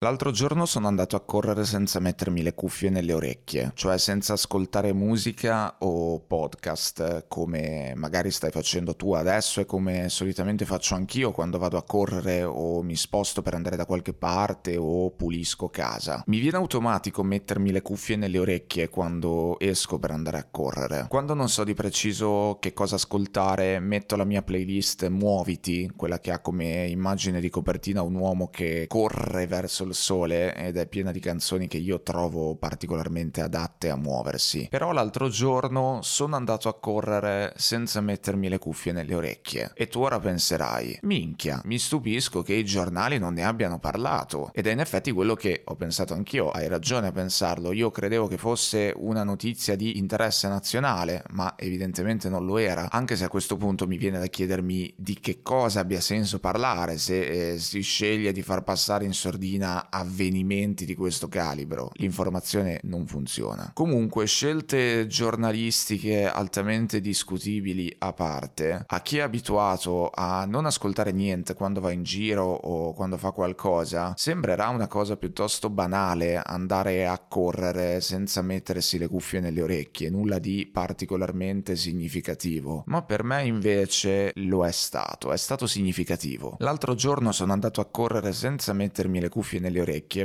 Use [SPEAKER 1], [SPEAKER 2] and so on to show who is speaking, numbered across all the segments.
[SPEAKER 1] L'altro giorno sono andato a correre senza mettermi le cuffie nelle orecchie, cioè senza ascoltare musica o podcast come magari stai facendo tu adesso e come solitamente faccio anch'io quando vado a correre o mi sposto per andare da qualche parte o pulisco casa. Mi viene automatico mettermi le cuffie nelle orecchie quando esco per andare a correre. Quando non so di preciso che cosa ascoltare, metto la mia playlist Muoviti, quella che ha come immagine di copertina un uomo che corre verso il sole ed è piena di canzoni che io trovo particolarmente adatte a muoversi. Però l'altro giorno sono andato a correre senza mettermi le cuffie nelle orecchie. E tu ora penserai, minchia, mi stupisco che i giornali non ne abbiano parlato. Ed è in effetti quello che ho pensato anch'io, hai ragione a pensarlo. Io credevo che fosse una notizia di interesse nazionale, ma evidentemente non lo era. Anche se a questo punto mi viene da chiedermi di che cosa abbia senso parlare, se eh, si sceglie di far passare in sordina avvenimenti di questo calibro, l'informazione non funziona. Comunque, scelte giornalistiche altamente discutibili a parte, a chi è abituato a non ascoltare niente quando va in giro o quando fa qualcosa, sembrerà una cosa piuttosto banale andare a correre senza mettersi le cuffie nelle orecchie, nulla di particolarmente significativo. Ma per me invece lo è stato, è stato significativo. L'altro giorno sono andato a correre senza mettermi le cuffie nelle orecchie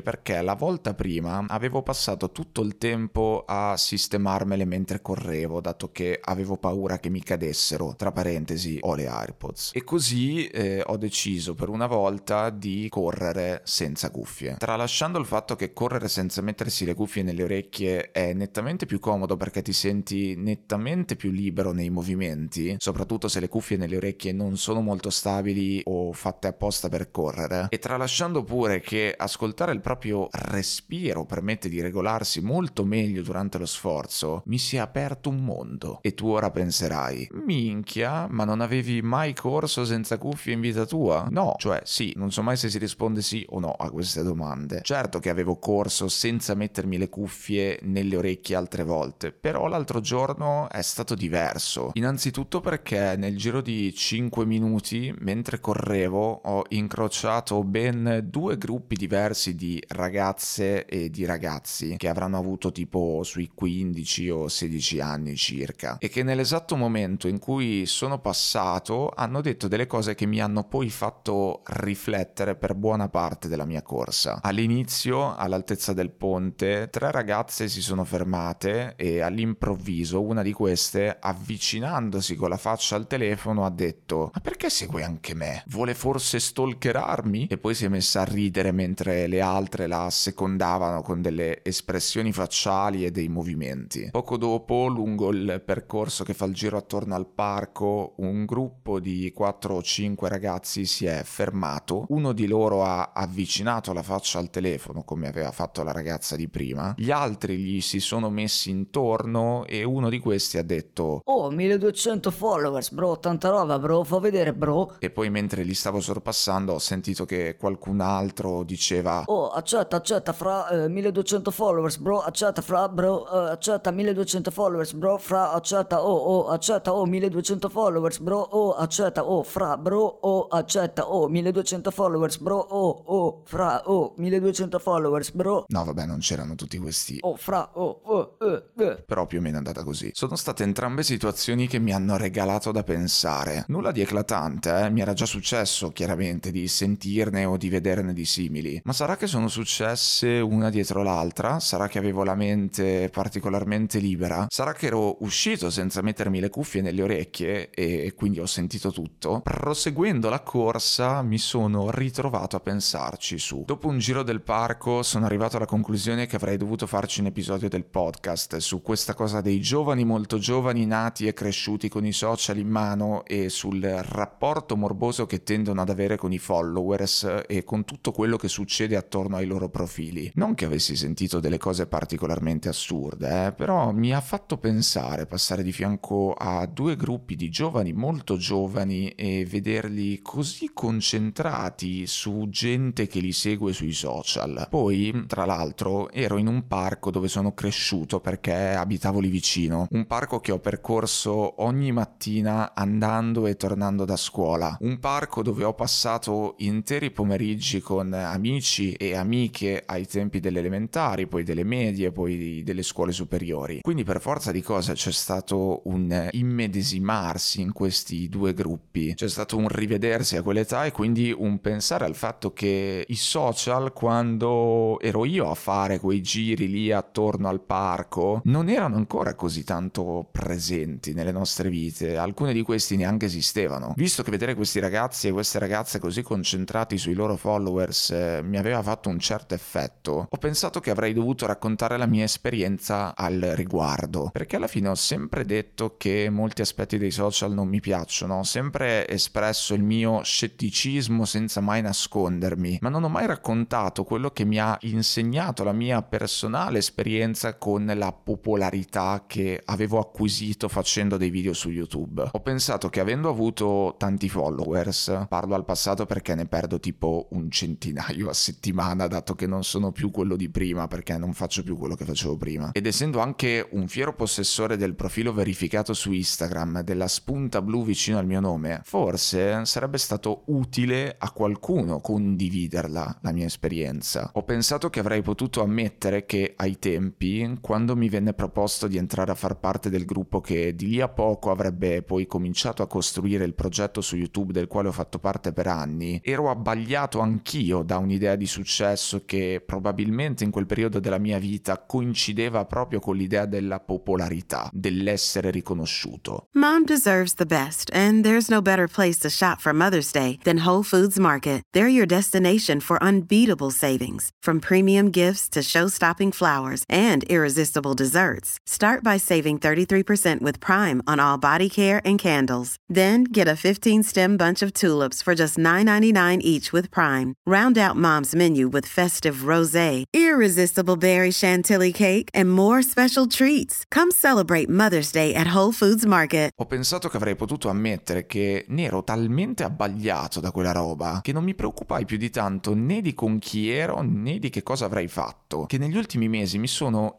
[SPEAKER 1] perché la volta prima avevo passato tutto il tempo a sistemarmele mentre correvo, dato che avevo paura che mi cadessero. Tra parentesi, ho le AirPods. E così eh, ho deciso per una volta di correre senza cuffie. Tralasciando il fatto che correre senza mettersi le cuffie nelle orecchie è nettamente più comodo perché ti senti nettamente più libero nei movimenti, soprattutto se le cuffie nelle orecchie non sono molto stabili o fatte apposta per correre. E tralasciando pure che ascoltare il proprio respiro permette di regolarsi molto meglio durante lo sforzo, mi si è aperto un mondo. E tu ora penserai, minchia, ma non avevi mai corso senza cuffie in vita tua? No, cioè sì, non so mai se si risponde sì o no a queste domande. Certo che avevo corso senza mettermi le cuffie nelle orecchie altre volte, però l'altro giorno è stato diverso. Innanzitutto perché nel giro di 5 minuti, mentre correvo, ho incrociato ben due gruppi diversi diversi di ragazze e di ragazzi che avranno avuto tipo sui 15 o 16 anni circa e che nell'esatto momento in cui sono passato hanno detto delle cose che mi hanno poi fatto riflettere per buona parte della mia corsa. All'inizio, all'altezza del ponte, tre ragazze si sono fermate e all'improvviso una di queste, avvicinandosi con la faccia al telefono, ha detto: Ma perché segue anche me? Vuole forse stalkerarmi? E poi si è messa a ridere mentre mentre le altre la secondavano con delle espressioni facciali e dei movimenti. Poco dopo, lungo il percorso che fa il giro attorno al parco, un gruppo di 4 o 5 ragazzi si è fermato, uno di loro ha avvicinato la faccia al telefono come aveva fatto la ragazza di prima, gli altri gli si sono messi intorno e uno di questi ha detto
[SPEAKER 2] Oh 1200 followers bro, tanta roba bro, fa vedere bro.
[SPEAKER 1] E poi mentre li stavo sorpassando ho sentito che qualcun altro diceva diceva
[SPEAKER 2] Oh accetta accetta fra eh, 1200 followers bro accetta fra bro eh, accetta 1200 followers bro fra accetta oh oh accetta oh 1200 followers bro oh accetta oh fra bro oh accetta oh 1200 followers bro oh oh fra oh 1200 followers bro
[SPEAKER 1] No vabbè non c'erano tutti questi
[SPEAKER 2] Oh fra oh oh.
[SPEAKER 1] Però più o meno è andata così Sono state entrambe situazioni che mi hanno regalato da pensare Nulla di eclatante eh mi era già successo chiaramente di sentirne o di vederne di simili ma sarà che sono successe una dietro l'altra? Sarà che avevo la mente particolarmente libera? Sarà che ero uscito senza mettermi le cuffie nelle orecchie e quindi ho sentito tutto? Proseguendo la corsa mi sono ritrovato a pensarci su. Dopo un giro del parco sono arrivato alla conclusione che avrei dovuto farci un episodio del podcast podcast su questa cosa dei giovani molto giovani nati e cresciuti con i social in mano e sul rapporto morboso che tendono ad avere con i followers e con tutto quello che succede attorno ai loro profili. Non che avessi sentito delle cose particolarmente assurde, eh, però mi ha fatto pensare passare di fianco a due gruppi di giovani molto giovani e vederli così concentrati su gente che li segue sui social. Poi, tra l'altro, ero in un parco dove sono cresciuto perché abitavo lì vicino, un parco che ho percorso ogni mattina andando e tornando da scuola, un parco dove ho passato interi pomeriggi con amici e amiche ai tempi delle elementari, poi delle medie, poi delle scuole superiori. Quindi per forza di cose c'è stato un immedesimarsi in questi due gruppi, c'è stato un rivedersi a quell'età e quindi un pensare al fatto che i social quando ero io a fare quei giri lì attorno al parco non erano ancora così tanto presenti nelle nostre vite, alcuni di questi neanche esistevano. Visto che vedere questi ragazzi e queste ragazze così concentrati sui loro followers eh, mi aveva fatto un certo effetto, ho pensato che avrei dovuto raccontare la mia esperienza al riguardo, perché alla fine ho sempre detto che molti aspetti dei social non mi piacciono, ho sempre espresso il mio scetticismo senza mai nascondermi, ma non ho mai raccontato quello che mi ha insegnato la mia personale esperienza con la popolarità che avevo acquisito facendo dei video su YouTube. Ho pensato che avendo avuto tanti followers, parlo al passato perché ne perdo tipo un centinaio a settimana, dato che non sono più quello di prima, perché non faccio più quello che facevo prima. Ed essendo anche un fiero possessore del profilo verificato su Instagram, della spunta blu vicino al mio nome, forse sarebbe stato utile a qualcuno condividerla, la mia esperienza. Ho pensato che avrei potuto ammettere che ai tempi, quando mi venne proposto di entrare a far parte del gruppo che di lì a poco avrebbe poi cominciato a costruire il progetto su YouTube del quale ho fatto parte per anni, ero abbagliato anch'io da un'idea di successo che probabilmente in quel periodo della mia vita coincideva proprio con l'idea della popolarità, dell'essere riconosciuto.
[SPEAKER 3] Mom deserves the best, and there's no better place to shop for Mother's Day than Whole Foods Market. They're your destination for unbeatable savings, from premium gifts to show-stopping flowers and irresistible desserts. Start by saving 33% with Prime on all body care and candles. Then get a 15-stem bunch of tulips for just $9.99 each with Prime. Round out Mom's menu with festive rosé, irresistible berry chantilly cake, and more special treats. Come celebrate Mother's Day at Whole Foods Market.
[SPEAKER 1] Ho pensato che avrei potuto ammettere che ne ero talmente abbagliato da quella roba che non mi preoccupai più di tanto né di con chi ero né di che cosa avrei fatto, che negli ultimi mesi mi sono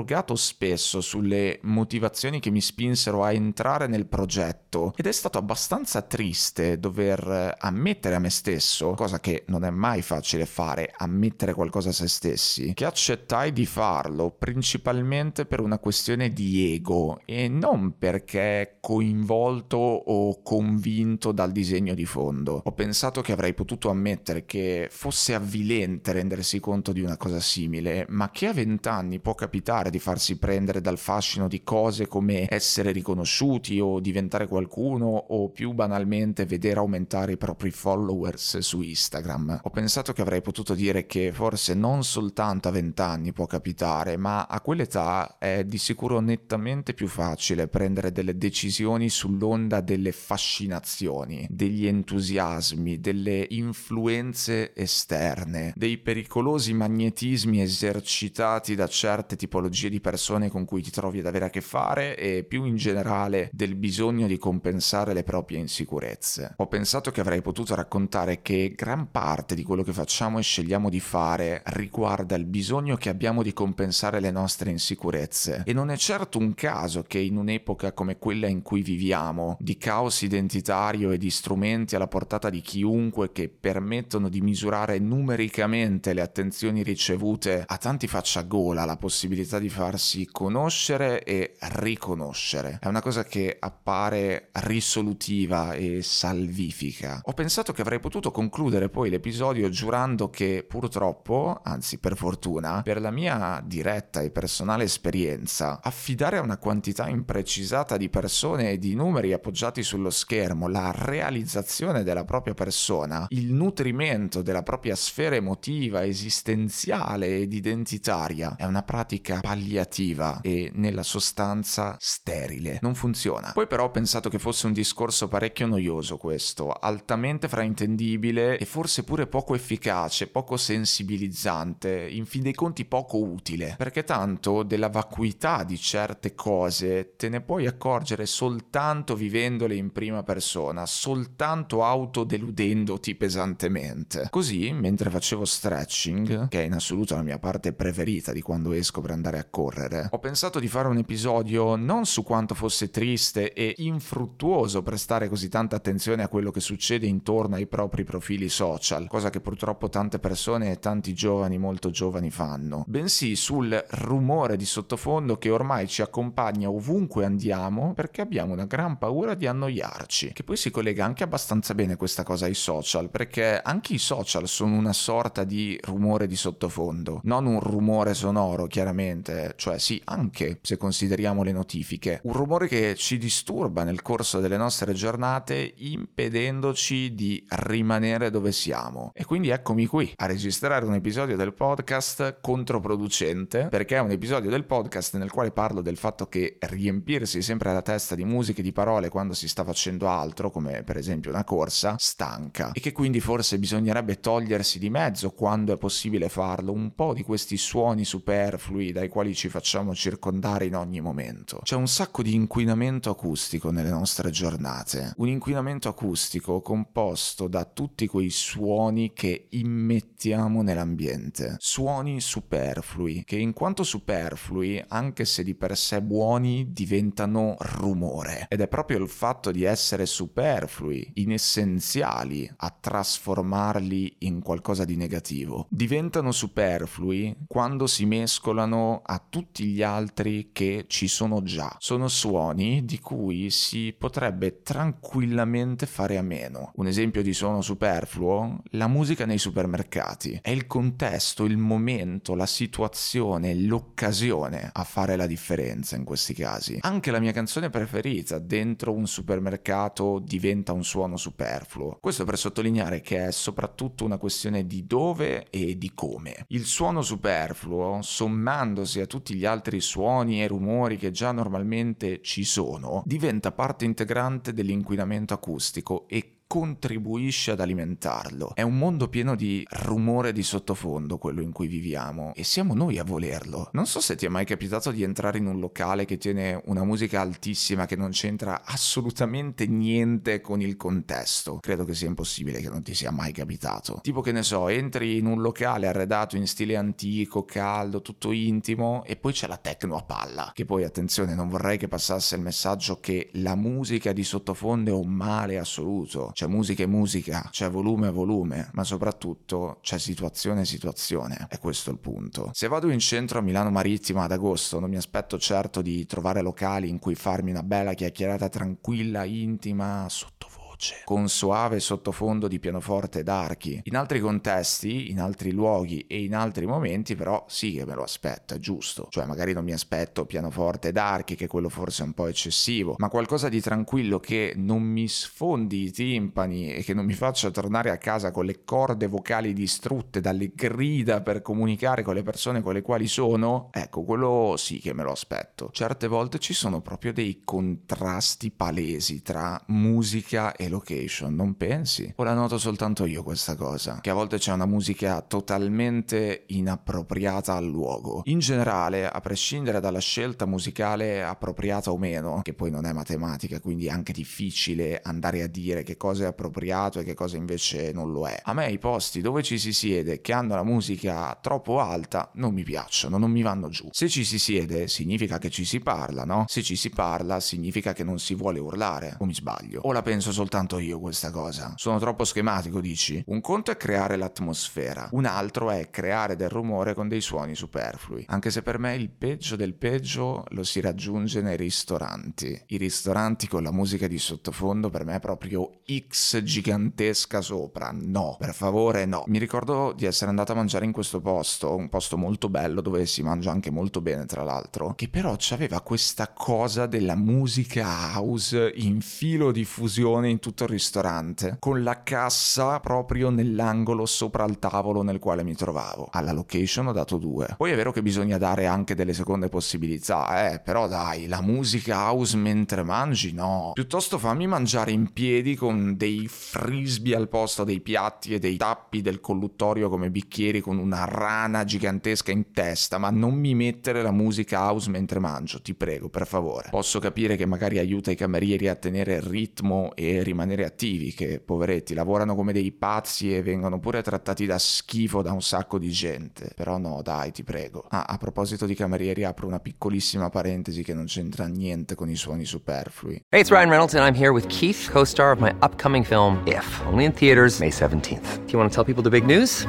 [SPEAKER 1] interrogato spesso sulle motivazioni che mi spinsero a entrare nel progetto ed è stato abbastanza triste dover ammettere a me stesso, cosa che non è mai facile fare, ammettere qualcosa a se stessi, che accettai di farlo principalmente per una questione di ego e non perché coinvolto o convinto dal disegno di fondo. Ho pensato che avrei potuto ammettere che fosse avvilente rendersi conto di una cosa simile, ma che a vent'anni può capitare di farsi prendere dal fascino di cose come essere riconosciuti o diventare qualcuno o più banalmente vedere aumentare i propri followers su Instagram. Ho pensato che avrei potuto dire che forse non soltanto a vent'anni può capitare, ma a quell'età è di sicuro nettamente più facile prendere delle decisioni sull'onda delle fascinazioni, degli entusiasmi, delle influenze esterne, dei pericolosi magnetismi esercitati da certe tipologie di persone con cui ti trovi ad avere a che fare e più in generale del bisogno di compensare le proprie insicurezze. Ho pensato che avrei potuto raccontare che gran parte di quello che facciamo e scegliamo di fare riguarda il bisogno che abbiamo di compensare le nostre insicurezze e non è certo un caso che in un'epoca come quella in cui viviamo, di caos identitario e di strumenti alla portata di chiunque che permettono di misurare numericamente le attenzioni ricevute, a tanti faccia gola la possibilità di farsi conoscere e riconoscere. È una cosa che appare risolutiva e salvifica. Ho pensato che avrei potuto concludere poi l'episodio giurando che purtroppo, anzi per fortuna, per la mia diretta e personale esperienza, affidare a una quantità imprecisata di persone e di numeri appoggiati sullo schermo la realizzazione della propria persona, il nutrimento della propria sfera emotiva, esistenziale ed identitaria è una pratica palliativa e nella sostanza sterile. Non funziona. Poi però ho pensato che fosse un discorso parecchio noioso questo, altamente fraintendibile e forse pure poco efficace, poco sensibilizzante, in fin dei conti poco utile, perché tanto della vacuità di certe cose te ne puoi accorgere soltanto vivendole in prima persona, soltanto autodeludendoti pesantemente. Così, mentre facevo stretching, che è in assoluto la mia parte preferita di quando esco per andare a correre, ho pensato di fare un episodio non su quanto fosse triste e infruttuoso prestare così tanta attenzione a quello che succede intorno ai propri profili social, cosa che purtroppo tante persone e tanti giovani molto giovani fanno, bensì sul rumore di sottofondo che ormai ci accompagna ovunque andiamo perché abbiamo una gran paura di annoiarci, che poi si collega anche abbastanza bene questa cosa ai social, perché anche i social sono una sorta di rumore di sottofondo, non un rumore sonoro chiaramente, cioè sì, anche se consideriamo le notifiche, un rumore che ci disturba nel corso delle nostre giornate impedendoci di rimanere dove siamo. E quindi eccomi qui a registrare un episodio del podcast controproducente, perché è un episodio del podcast nel quale parlo del fatto che riempirsi sempre la testa di musiche e di parole quando si sta facendo altro, come per esempio una corsa, stanca e che quindi forse bisognerebbe togliersi di mezzo quando è possibile farlo un po' di questi suoni superflui dai quali ci facciamo circondare in ogni momento. C'è un sacco di inquinamento acustico nelle nostre giornate, un inquinamento acustico composto da tutti quei suoni che immettiamo nell'ambiente, suoni superflui che in quanto superflui, anche se di per sé buoni, diventano rumore ed è proprio il fatto di essere superflui, inessenziali a trasformarli in qualcosa di negativo. Diventano superflui quando si mescolano a tutti gli altri che ci sono già. Sono suoni di cui si potrebbe tranquillamente fare a meno. Un esempio di suono superfluo? La musica nei supermercati. È il contesto, il momento, la situazione, l'occasione a fare la differenza in questi casi. Anche la mia canzone preferita dentro un supermercato diventa un suono superfluo. Questo per sottolineare che è soprattutto una questione di dove e di come. Il suono superfluo, sommandosi a tutti gli altri suoni e rumori che già normalmente ci sono, diventa parte integrante dell'inquinamento acustico e contribuisce ad alimentarlo. È un mondo pieno di rumore di sottofondo quello in cui viviamo e siamo noi a volerlo. Non so se ti è mai capitato di entrare in un locale che tiene una musica altissima che non c'entra assolutamente niente con il contesto. Credo che sia impossibile che non ti sia mai capitato. Tipo che ne so, entri in un locale arredato in stile antico, caldo, tutto intimo e poi c'è la techno a palla. Che poi attenzione, non vorrei che passasse il messaggio che la musica di sottofondo è un male assoluto c'è musica e musica, c'è volume e volume, ma soprattutto c'è situazione e situazione. È questo il punto. Se vado in centro a Milano Marittima ad agosto, non mi aspetto certo di trovare locali in cui farmi una bella chiacchierata tranquilla, intima, sottofondo voce, con suave sottofondo di pianoforte ed archi. In altri contesti, in altri luoghi e in altri momenti però sì che me lo aspetto, è giusto. Cioè magari non mi aspetto pianoforte ed archi, che quello forse è un po' eccessivo, ma qualcosa di tranquillo che non mi sfondi i timpani e che non mi faccia tornare a casa con le corde vocali distrutte dalle grida per comunicare con le persone con le quali sono, ecco, quello sì che me lo aspetto. Certe volte ci sono proprio dei contrasti palesi tra musica e location, non pensi? O la noto soltanto io questa cosa? Che a volte c'è una musica totalmente inappropriata al luogo. In generale, a prescindere dalla scelta musicale appropriata o meno, che poi non è matematica, quindi è anche difficile andare a dire che cosa è appropriato e che cosa invece non lo è. A me i posti dove ci si siede che hanno la musica troppo alta non mi piacciono, non mi vanno giù. Se ci si siede significa che ci si parla, no? Se ci si parla significa che non si vuole urlare, o mi sbaglio? O la penso soltanto soltanto io questa cosa. Sono troppo schematico, dici? Un conto è creare l'atmosfera, un altro è creare del rumore con dei suoni superflui. Anche se per me il peggio del peggio lo si raggiunge nei ristoranti. I ristoranti con la musica di sottofondo per me è proprio X gigantesca sopra. No, per favore no. Mi ricordo di essere andato a mangiare in questo posto, un posto molto bello dove si mangia anche molto bene tra l'altro, che però aveva questa cosa della musica house in filo di fusione in tutti tutto il ristorante, con la cassa proprio nell'angolo sopra il tavolo nel quale mi trovavo. Alla location ho dato due. Poi è vero che bisogna dare anche delle seconde possibilità, eh, però dai, la musica house mentre mangi no. Piuttosto fammi mangiare in piedi con dei frisbee al posto dei piatti e dei tappi del colluttorio come bicchieri con una rana gigantesca in testa, ma non mi mettere la musica house mentre mangio, ti prego, per favore. Posso capire che magari aiuta i camerieri a tenere il ritmo e rimanere attivi, che poveretti lavorano come dei pazzi e vengono pure trattati da schifo da un sacco di gente. Però no, dai, ti prego. Ah, a proposito di camerieri, apro una piccolissima parentesi che non c'entra niente con i suoni superflui.
[SPEAKER 4] Hey, it's Ryan Reynolds and I'm here with Keith, co-star of my upcoming film If, only in theaters May 17th. Do you want to tell people the big news?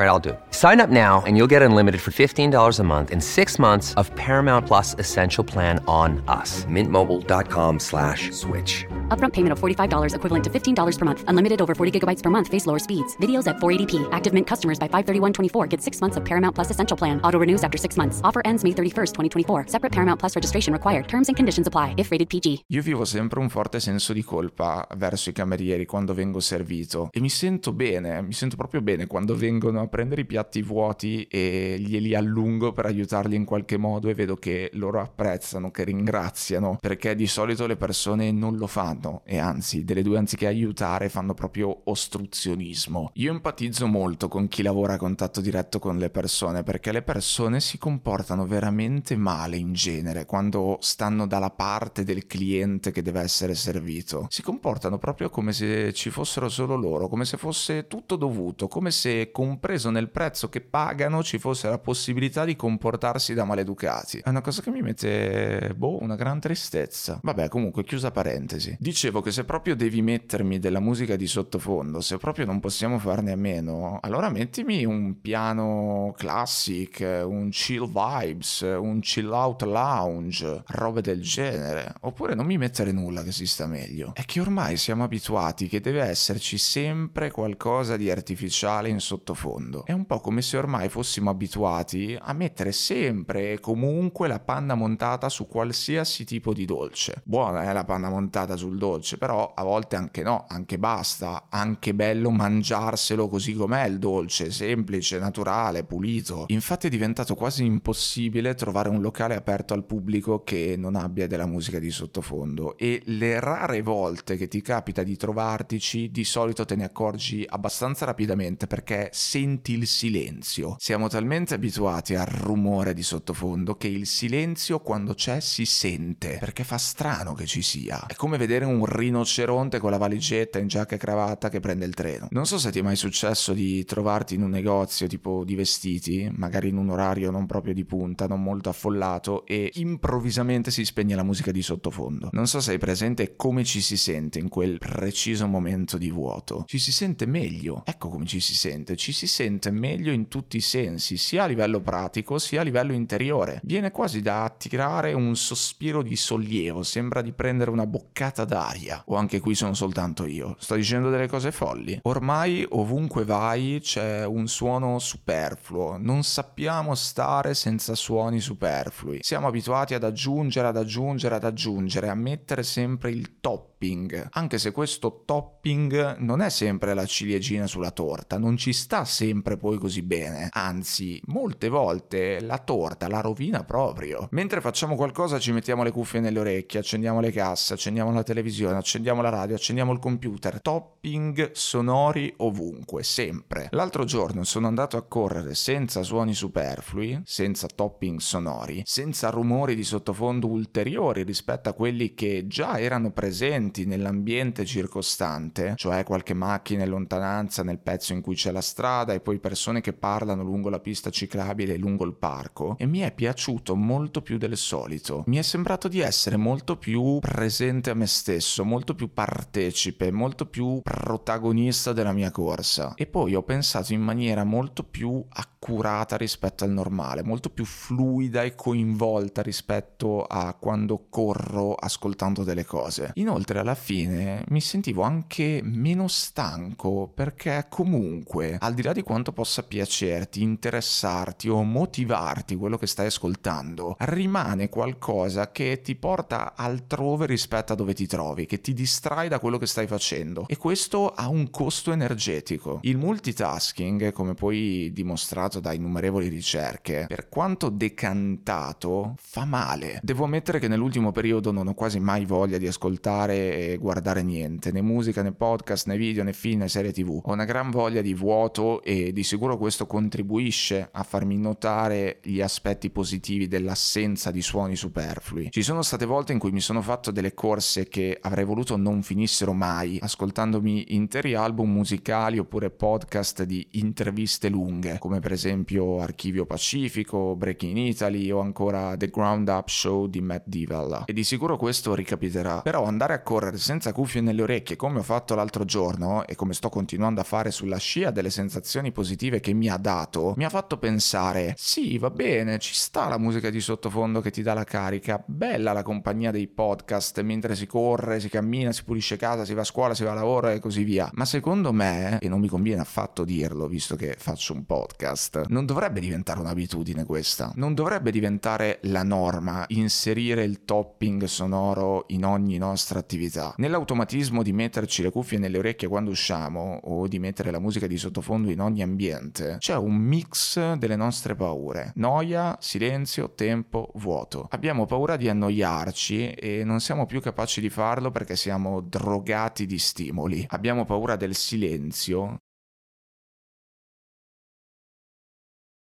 [SPEAKER 4] All right, I'll do it. Sign up now and you'll get unlimited for $15 a month in six months of Paramount Plus Essential Plan on us. Mintmobile.com slash switch.
[SPEAKER 5] Upfront payment of $45 equivalent to $15 per month. Unlimited over 40 gigabytes per month. Face lower speeds. Videos at 480p. Active Mint customers by 531.24 get six months of Paramount Plus Essential Plan. Auto renews after six months. Offer ends May 31st, 2024. Separate Paramount Plus registration required. Terms and conditions apply if rated PG.
[SPEAKER 1] Io vivo sempre un forte senso di colpa verso i camerieri quando vengo servito e mi sento bene, mi sento proprio bene quando vengono a prendere i piatti vuoti e glieli allungo per aiutarli in qualche modo e vedo che loro apprezzano, che ringraziano, perché di solito le persone non lo fanno e anzi, delle due anziché aiutare fanno proprio ostruzionismo. Io empatizzo molto con chi lavora a contatto diretto con le persone perché le persone si comportano veramente male in genere quando stanno dalla parte del cliente che deve essere servito. Si comportano proprio come se ci fossero solo loro, come se fosse tutto dovuto, come se compreso nel prezzo che pagano ci fosse la possibilità di comportarsi da maleducati. È una cosa che mi mette, boh, una gran tristezza. Vabbè, comunque, chiusa parentesi. Dicevo che se proprio devi mettermi della musica di sottofondo, se proprio non possiamo farne a meno, allora mettimi un piano classic, un chill vibes, un chill out lounge, robe del genere. Oppure non mi mettere nulla che si sta meglio. È che ormai siamo abituati che deve esserci sempre qualcosa di artificiale in sottofondo. È un po' come se ormai fossimo abituati a mettere sempre e comunque la panna montata su qualsiasi tipo di dolce. Buona è eh, la panna montata sul dolce, però a volte anche no, anche basta, anche bello mangiarselo così com'è il dolce, semplice, naturale, pulito. Infatti è diventato quasi impossibile trovare un locale aperto al pubblico che non abbia della musica di sottofondo e le rare volte che ti capita di trovartici di solito te ne accorgi abbastanza rapidamente perché senti il silenzio. Siamo talmente abituati al rumore di sottofondo che il silenzio quando c'è si sente, perché fa strano che ci sia. È come vedere un rinoceronte con la valigetta in giacca e cravatta che prende il treno. Non so se ti è mai successo di trovarti in un negozio tipo di vestiti, magari in un orario non proprio di punta, non molto affollato, e improvvisamente si spegne la musica di sottofondo. Non so se hai presente come ci si sente in quel preciso momento di vuoto. Ci si sente meglio. Ecco come ci si sente. Ci si sente meglio in tutti i sensi, sia a livello pratico sia a livello interiore. Viene quasi da attirare un sospiro di sollievo, sembra di prendere una boccata d'aria. O anche qui sono soltanto io. Sto dicendo delle cose folli. Ormai ovunque vai c'è un suono superfluo. Non sappiamo stare senza suoni superflui. Siamo abituati ad aggiungere, ad aggiungere, ad aggiungere, a mettere sempre il top topping, anche se questo topping non è sempre la ciliegina sulla torta, non ci sta sempre poi così bene, anzi, molte volte la torta la rovina proprio. Mentre facciamo qualcosa ci mettiamo le cuffie nelle orecchie, accendiamo le casse, accendiamo la televisione, accendiamo la radio, accendiamo il computer, topping sonori ovunque, sempre. L'altro giorno sono andato a correre senza suoni superflui, senza topping sonori, senza rumori di sottofondo ulteriori rispetto a quelli che già erano presenti presenti nell'ambiente circostante, cioè qualche macchina in lontananza nel pezzo in cui c'è la strada e poi persone che parlano lungo la pista ciclabile e lungo il parco, e mi è piaciuto molto più del solito. Mi è sembrato di essere molto più presente a me stesso, molto più partecipe, molto più protagonista della mia corsa. E poi ho pensato in maniera molto più accurata rispetto al normale, molto più fluida e coinvolta rispetto a quando corro ascoltando delle cose. Inoltre alla fine mi sentivo anche meno stanco perché comunque, al di là di quanto possa piacerti, interessarti o motivarti quello che stai ascoltando, rimane qualcosa che ti porta altrove rispetto a dove ti trovi, che ti distrae da quello che stai facendo e questo ha un costo energetico. Il multitasking, come poi dimostrato da innumerevoli ricerche, per quanto decantato, fa male. Devo ammettere che nell'ultimo periodo non ho quasi mai voglia di ascoltare guardare niente, né musica, né podcast, né video, né film, né serie tv. Ho una gran voglia di vuoto e di sicuro questo contribuisce a farmi notare gli aspetti positivi dell'assenza di suoni superflui. Ci sono state volte in cui mi sono fatto delle corse che avrei voluto non finissero mai, ascoltandomi interi album musicali oppure podcast di interviste lunghe, come per esempio Archivio Pacifico, Breaking Italy o ancora The Ground Up Show di Matt Divel. E di sicuro questo ricapiterà. Però andare a correre senza cuffie nelle orecchie come ho fatto l'altro giorno e come sto continuando a fare sulla scia delle sensazioni positive che mi ha dato, mi ha fatto pensare, sì, va bene, ci sta la musica di sottofondo che ti dà la carica, bella la compagnia dei podcast mentre si corre, si cammina, si pulisce casa, si va a scuola, si va a lavoro e così via. Ma secondo me, e non mi conviene affatto dirlo visto che faccio un podcast, non dovrebbe diventare un'abitudine questa, non dovrebbe diventare la norma inserire il topping sonoro in ogni nostra attività. Nell'automatismo di metterci le cuffie nelle orecchie quando usciamo o di mettere la musica di sottofondo in ogni ambiente, c'è un mix delle nostre paure. Noia, silenzio, tempo, vuoto. Abbiamo paura di annoiarci e non siamo più capaci di farlo perché siamo drogati di stimoli. Abbiamo paura del silenzio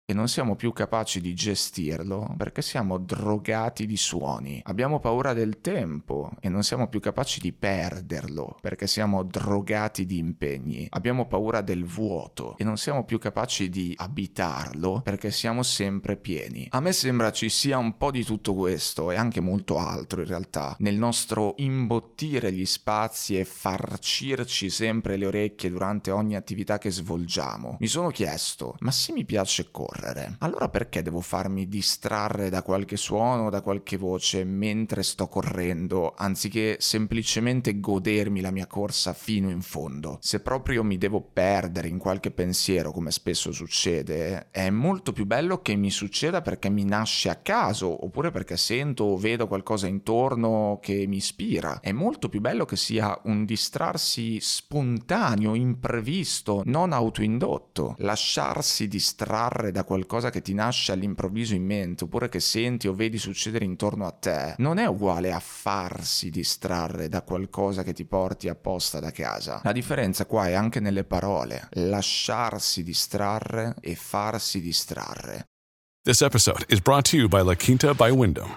[SPEAKER 1] e non siamo più capaci di gestirlo perché siamo drogati di suoni. Abbiamo paura del tempo e non siamo più capaci di perderlo perché siamo drogati di impegni. Abbiamo paura del vuoto e non siamo più capaci di abitarlo perché siamo sempre pieni. A me sembra ci sia un po' di tutto questo e anche molto altro in realtà nel nostro imbottire gli spazi e farcirci sempre le orecchie durante ogni attività che svolgiamo. Mi sono chiesto, ma se mi piace correre correre. Allora perché devo farmi distrarre da qualche suono da qualche voce mentre sto correndo, anziché semplicemente godermi la mia corsa fino in fondo? Se proprio mi devo perdere in qualche pensiero, come spesso succede, è molto più bello che mi succeda perché mi nasce a caso, oppure perché sento o vedo qualcosa intorno che mi ispira. È molto più bello che sia un distrarsi spontaneo, imprevisto, non autoindotto. Lasciarsi distrarre da qualcosa che ti nasce all'improvviso in mente, oppure che senti o vedi succedere intorno a te, non è uguale a farsi distrarre da qualcosa che ti porti apposta da casa. La differenza qua è anche nelle parole, lasciarsi distrarre e farsi distrarre.
[SPEAKER 6] This episode is brought to you by La Quinta by Wyndham.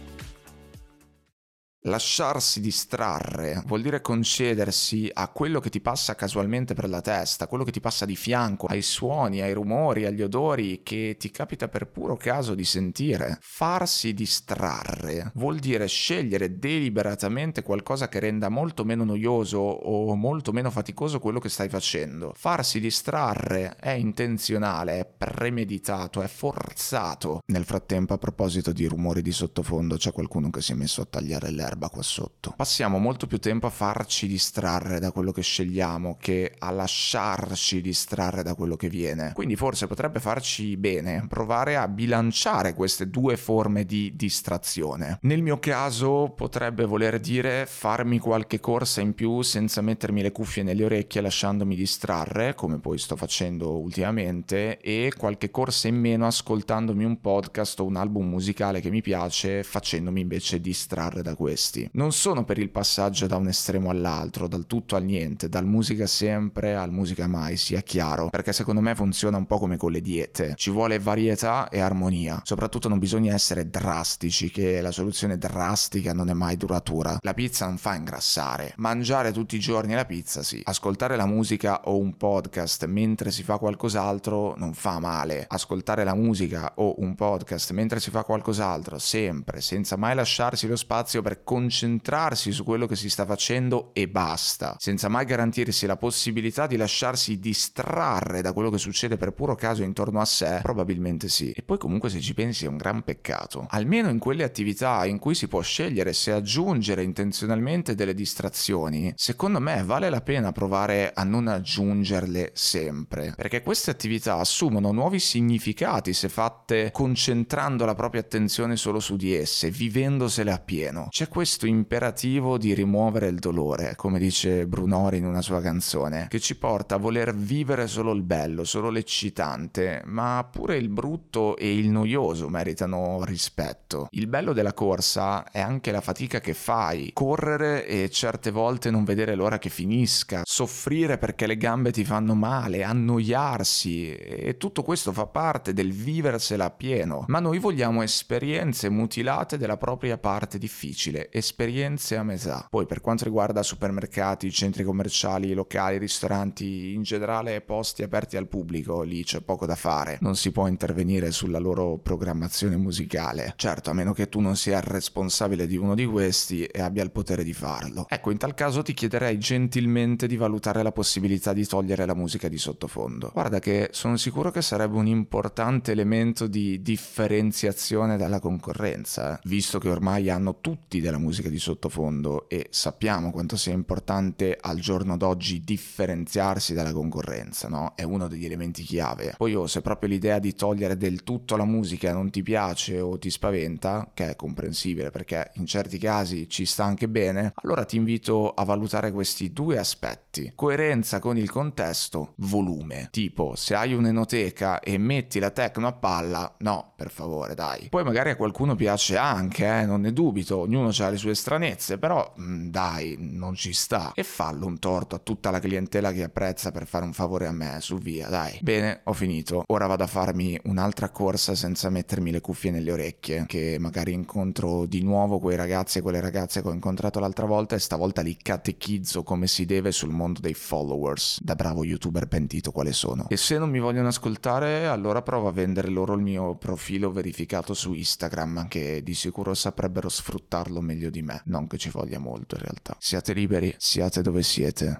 [SPEAKER 1] Lasciarsi distrarre vuol dire concedersi a quello che ti passa casualmente per la testa, quello che ti passa di fianco, ai suoni, ai rumori, agli odori che ti capita per puro caso di sentire. Farsi distrarre vuol dire scegliere deliberatamente qualcosa che renda molto meno noioso o molto meno faticoso quello che stai facendo. Farsi distrarre è intenzionale, è premeditato, è forzato. Nel frattempo, a proposito di rumori di sottofondo, c'è qualcuno che si è messo a tagliare l'erba l'erba qua sotto. Passiamo molto più tempo a farci distrarre da quello che scegliamo che a lasciarci distrarre da quello che viene. Quindi forse potrebbe farci bene provare a bilanciare queste due forme di distrazione. Nel mio caso potrebbe voler dire farmi qualche corsa in più senza mettermi le cuffie nelle orecchie lasciandomi distrarre, come poi sto facendo ultimamente, e qualche corsa in meno ascoltandomi un podcast o un album musicale che mi piace facendomi invece distrarre da questo questi. Non sono per il passaggio da un estremo all'altro, dal tutto al niente, dal musica sempre al musica mai, sia chiaro, perché secondo me funziona un po' come con le diete. Ci vuole varietà e armonia. Soprattutto non bisogna essere drastici, che la soluzione drastica non è mai duratura. La pizza non fa ingrassare. Mangiare tutti i giorni la pizza sì. Ascoltare la musica o un podcast mentre si fa qualcos'altro non fa male. Ascoltare la musica o un podcast mentre si fa qualcos'altro sempre, senza mai lasciarsi lo spazio per concentrarsi su quello che si sta facendo e basta. Senza mai garantirsi la possibilità di lasciarsi distrarre da quello che succede per puro caso intorno a sé, probabilmente sì. E poi comunque se ci pensi è un gran peccato. Almeno in quelle attività in cui si può scegliere se aggiungere intenzionalmente delle distrazioni, secondo me vale la pena provare a non aggiungerle sempre, perché queste attività assumono nuovi significati se fatte concentrando la propria attenzione solo su di esse, vivendosele appieno. C'è questo imperativo di rimuovere il dolore, come dice Brunori in una sua canzone, che ci porta a voler vivere solo il bello, solo l'eccitante, ma pure il brutto e il noioso meritano rispetto. Il bello della corsa è anche la fatica che fai, correre e certe volte non vedere l'ora che finisca, soffrire perché le gambe ti fanno male, annoiarsi e tutto questo fa parte del viversela appieno, ma noi vogliamo esperienze mutilate della propria parte difficile, esperienze a metà. Poi per quanto riguarda supermercati, centri commerciali, locali, ristoranti, in generale posti aperti al pubblico, lì c'è poco da fare, non si può intervenire sulla loro programmazione musicale. Certo, a meno che tu non sia il responsabile di uno di questi e abbia il potere di farlo. Ecco, in tal caso ti chiederei gentilmente di valutare la possibilità di togliere la musica di sottofondo. Guarda che sono sicuro che sarebbe un importante elemento di differenziazione dalla concorrenza, eh? visto che ormai hanno tutti della musica di sottofondo e sappiamo quanto sia importante al giorno d'oggi differenziarsi dalla concorrenza, no? È uno degli elementi chiave. Poi oh, se proprio l'idea di togliere del tutto la musica non ti piace o ti spaventa, che è comprensibile perché in certi casi ci sta anche bene, allora ti invito a valutare questi due aspetti. Coerenza con il contesto, volume. Tipo, se hai un'enoteca e metti la techno a palla, no, per favore, dai. Poi magari a qualcuno piace anche, eh, non ne dubito, ognuno ha le sue stranezze, però mh, dai, non ci sta. E fallo un torto a tutta la clientela che apprezza per fare un favore a me, su via, dai. Bene, ho finito. Ora vado a farmi un'altra corsa senza mettermi le cuffie nelle orecchie, che magari incontro di nuovo quei ragazzi e quelle ragazze che ho incontrato l'altra volta e stavolta li catechizzo come si deve sul mondo dei followers, da bravo youtuber pentito quale sono. E se non mi vogliono ascoltare, allora provo a vendere loro il mio profilo verificato su Instagram, che di sicuro saprebbero sfruttarlo meglio di me. Non che ci voglia molto in realtà. Siate liberi, siate dove siete.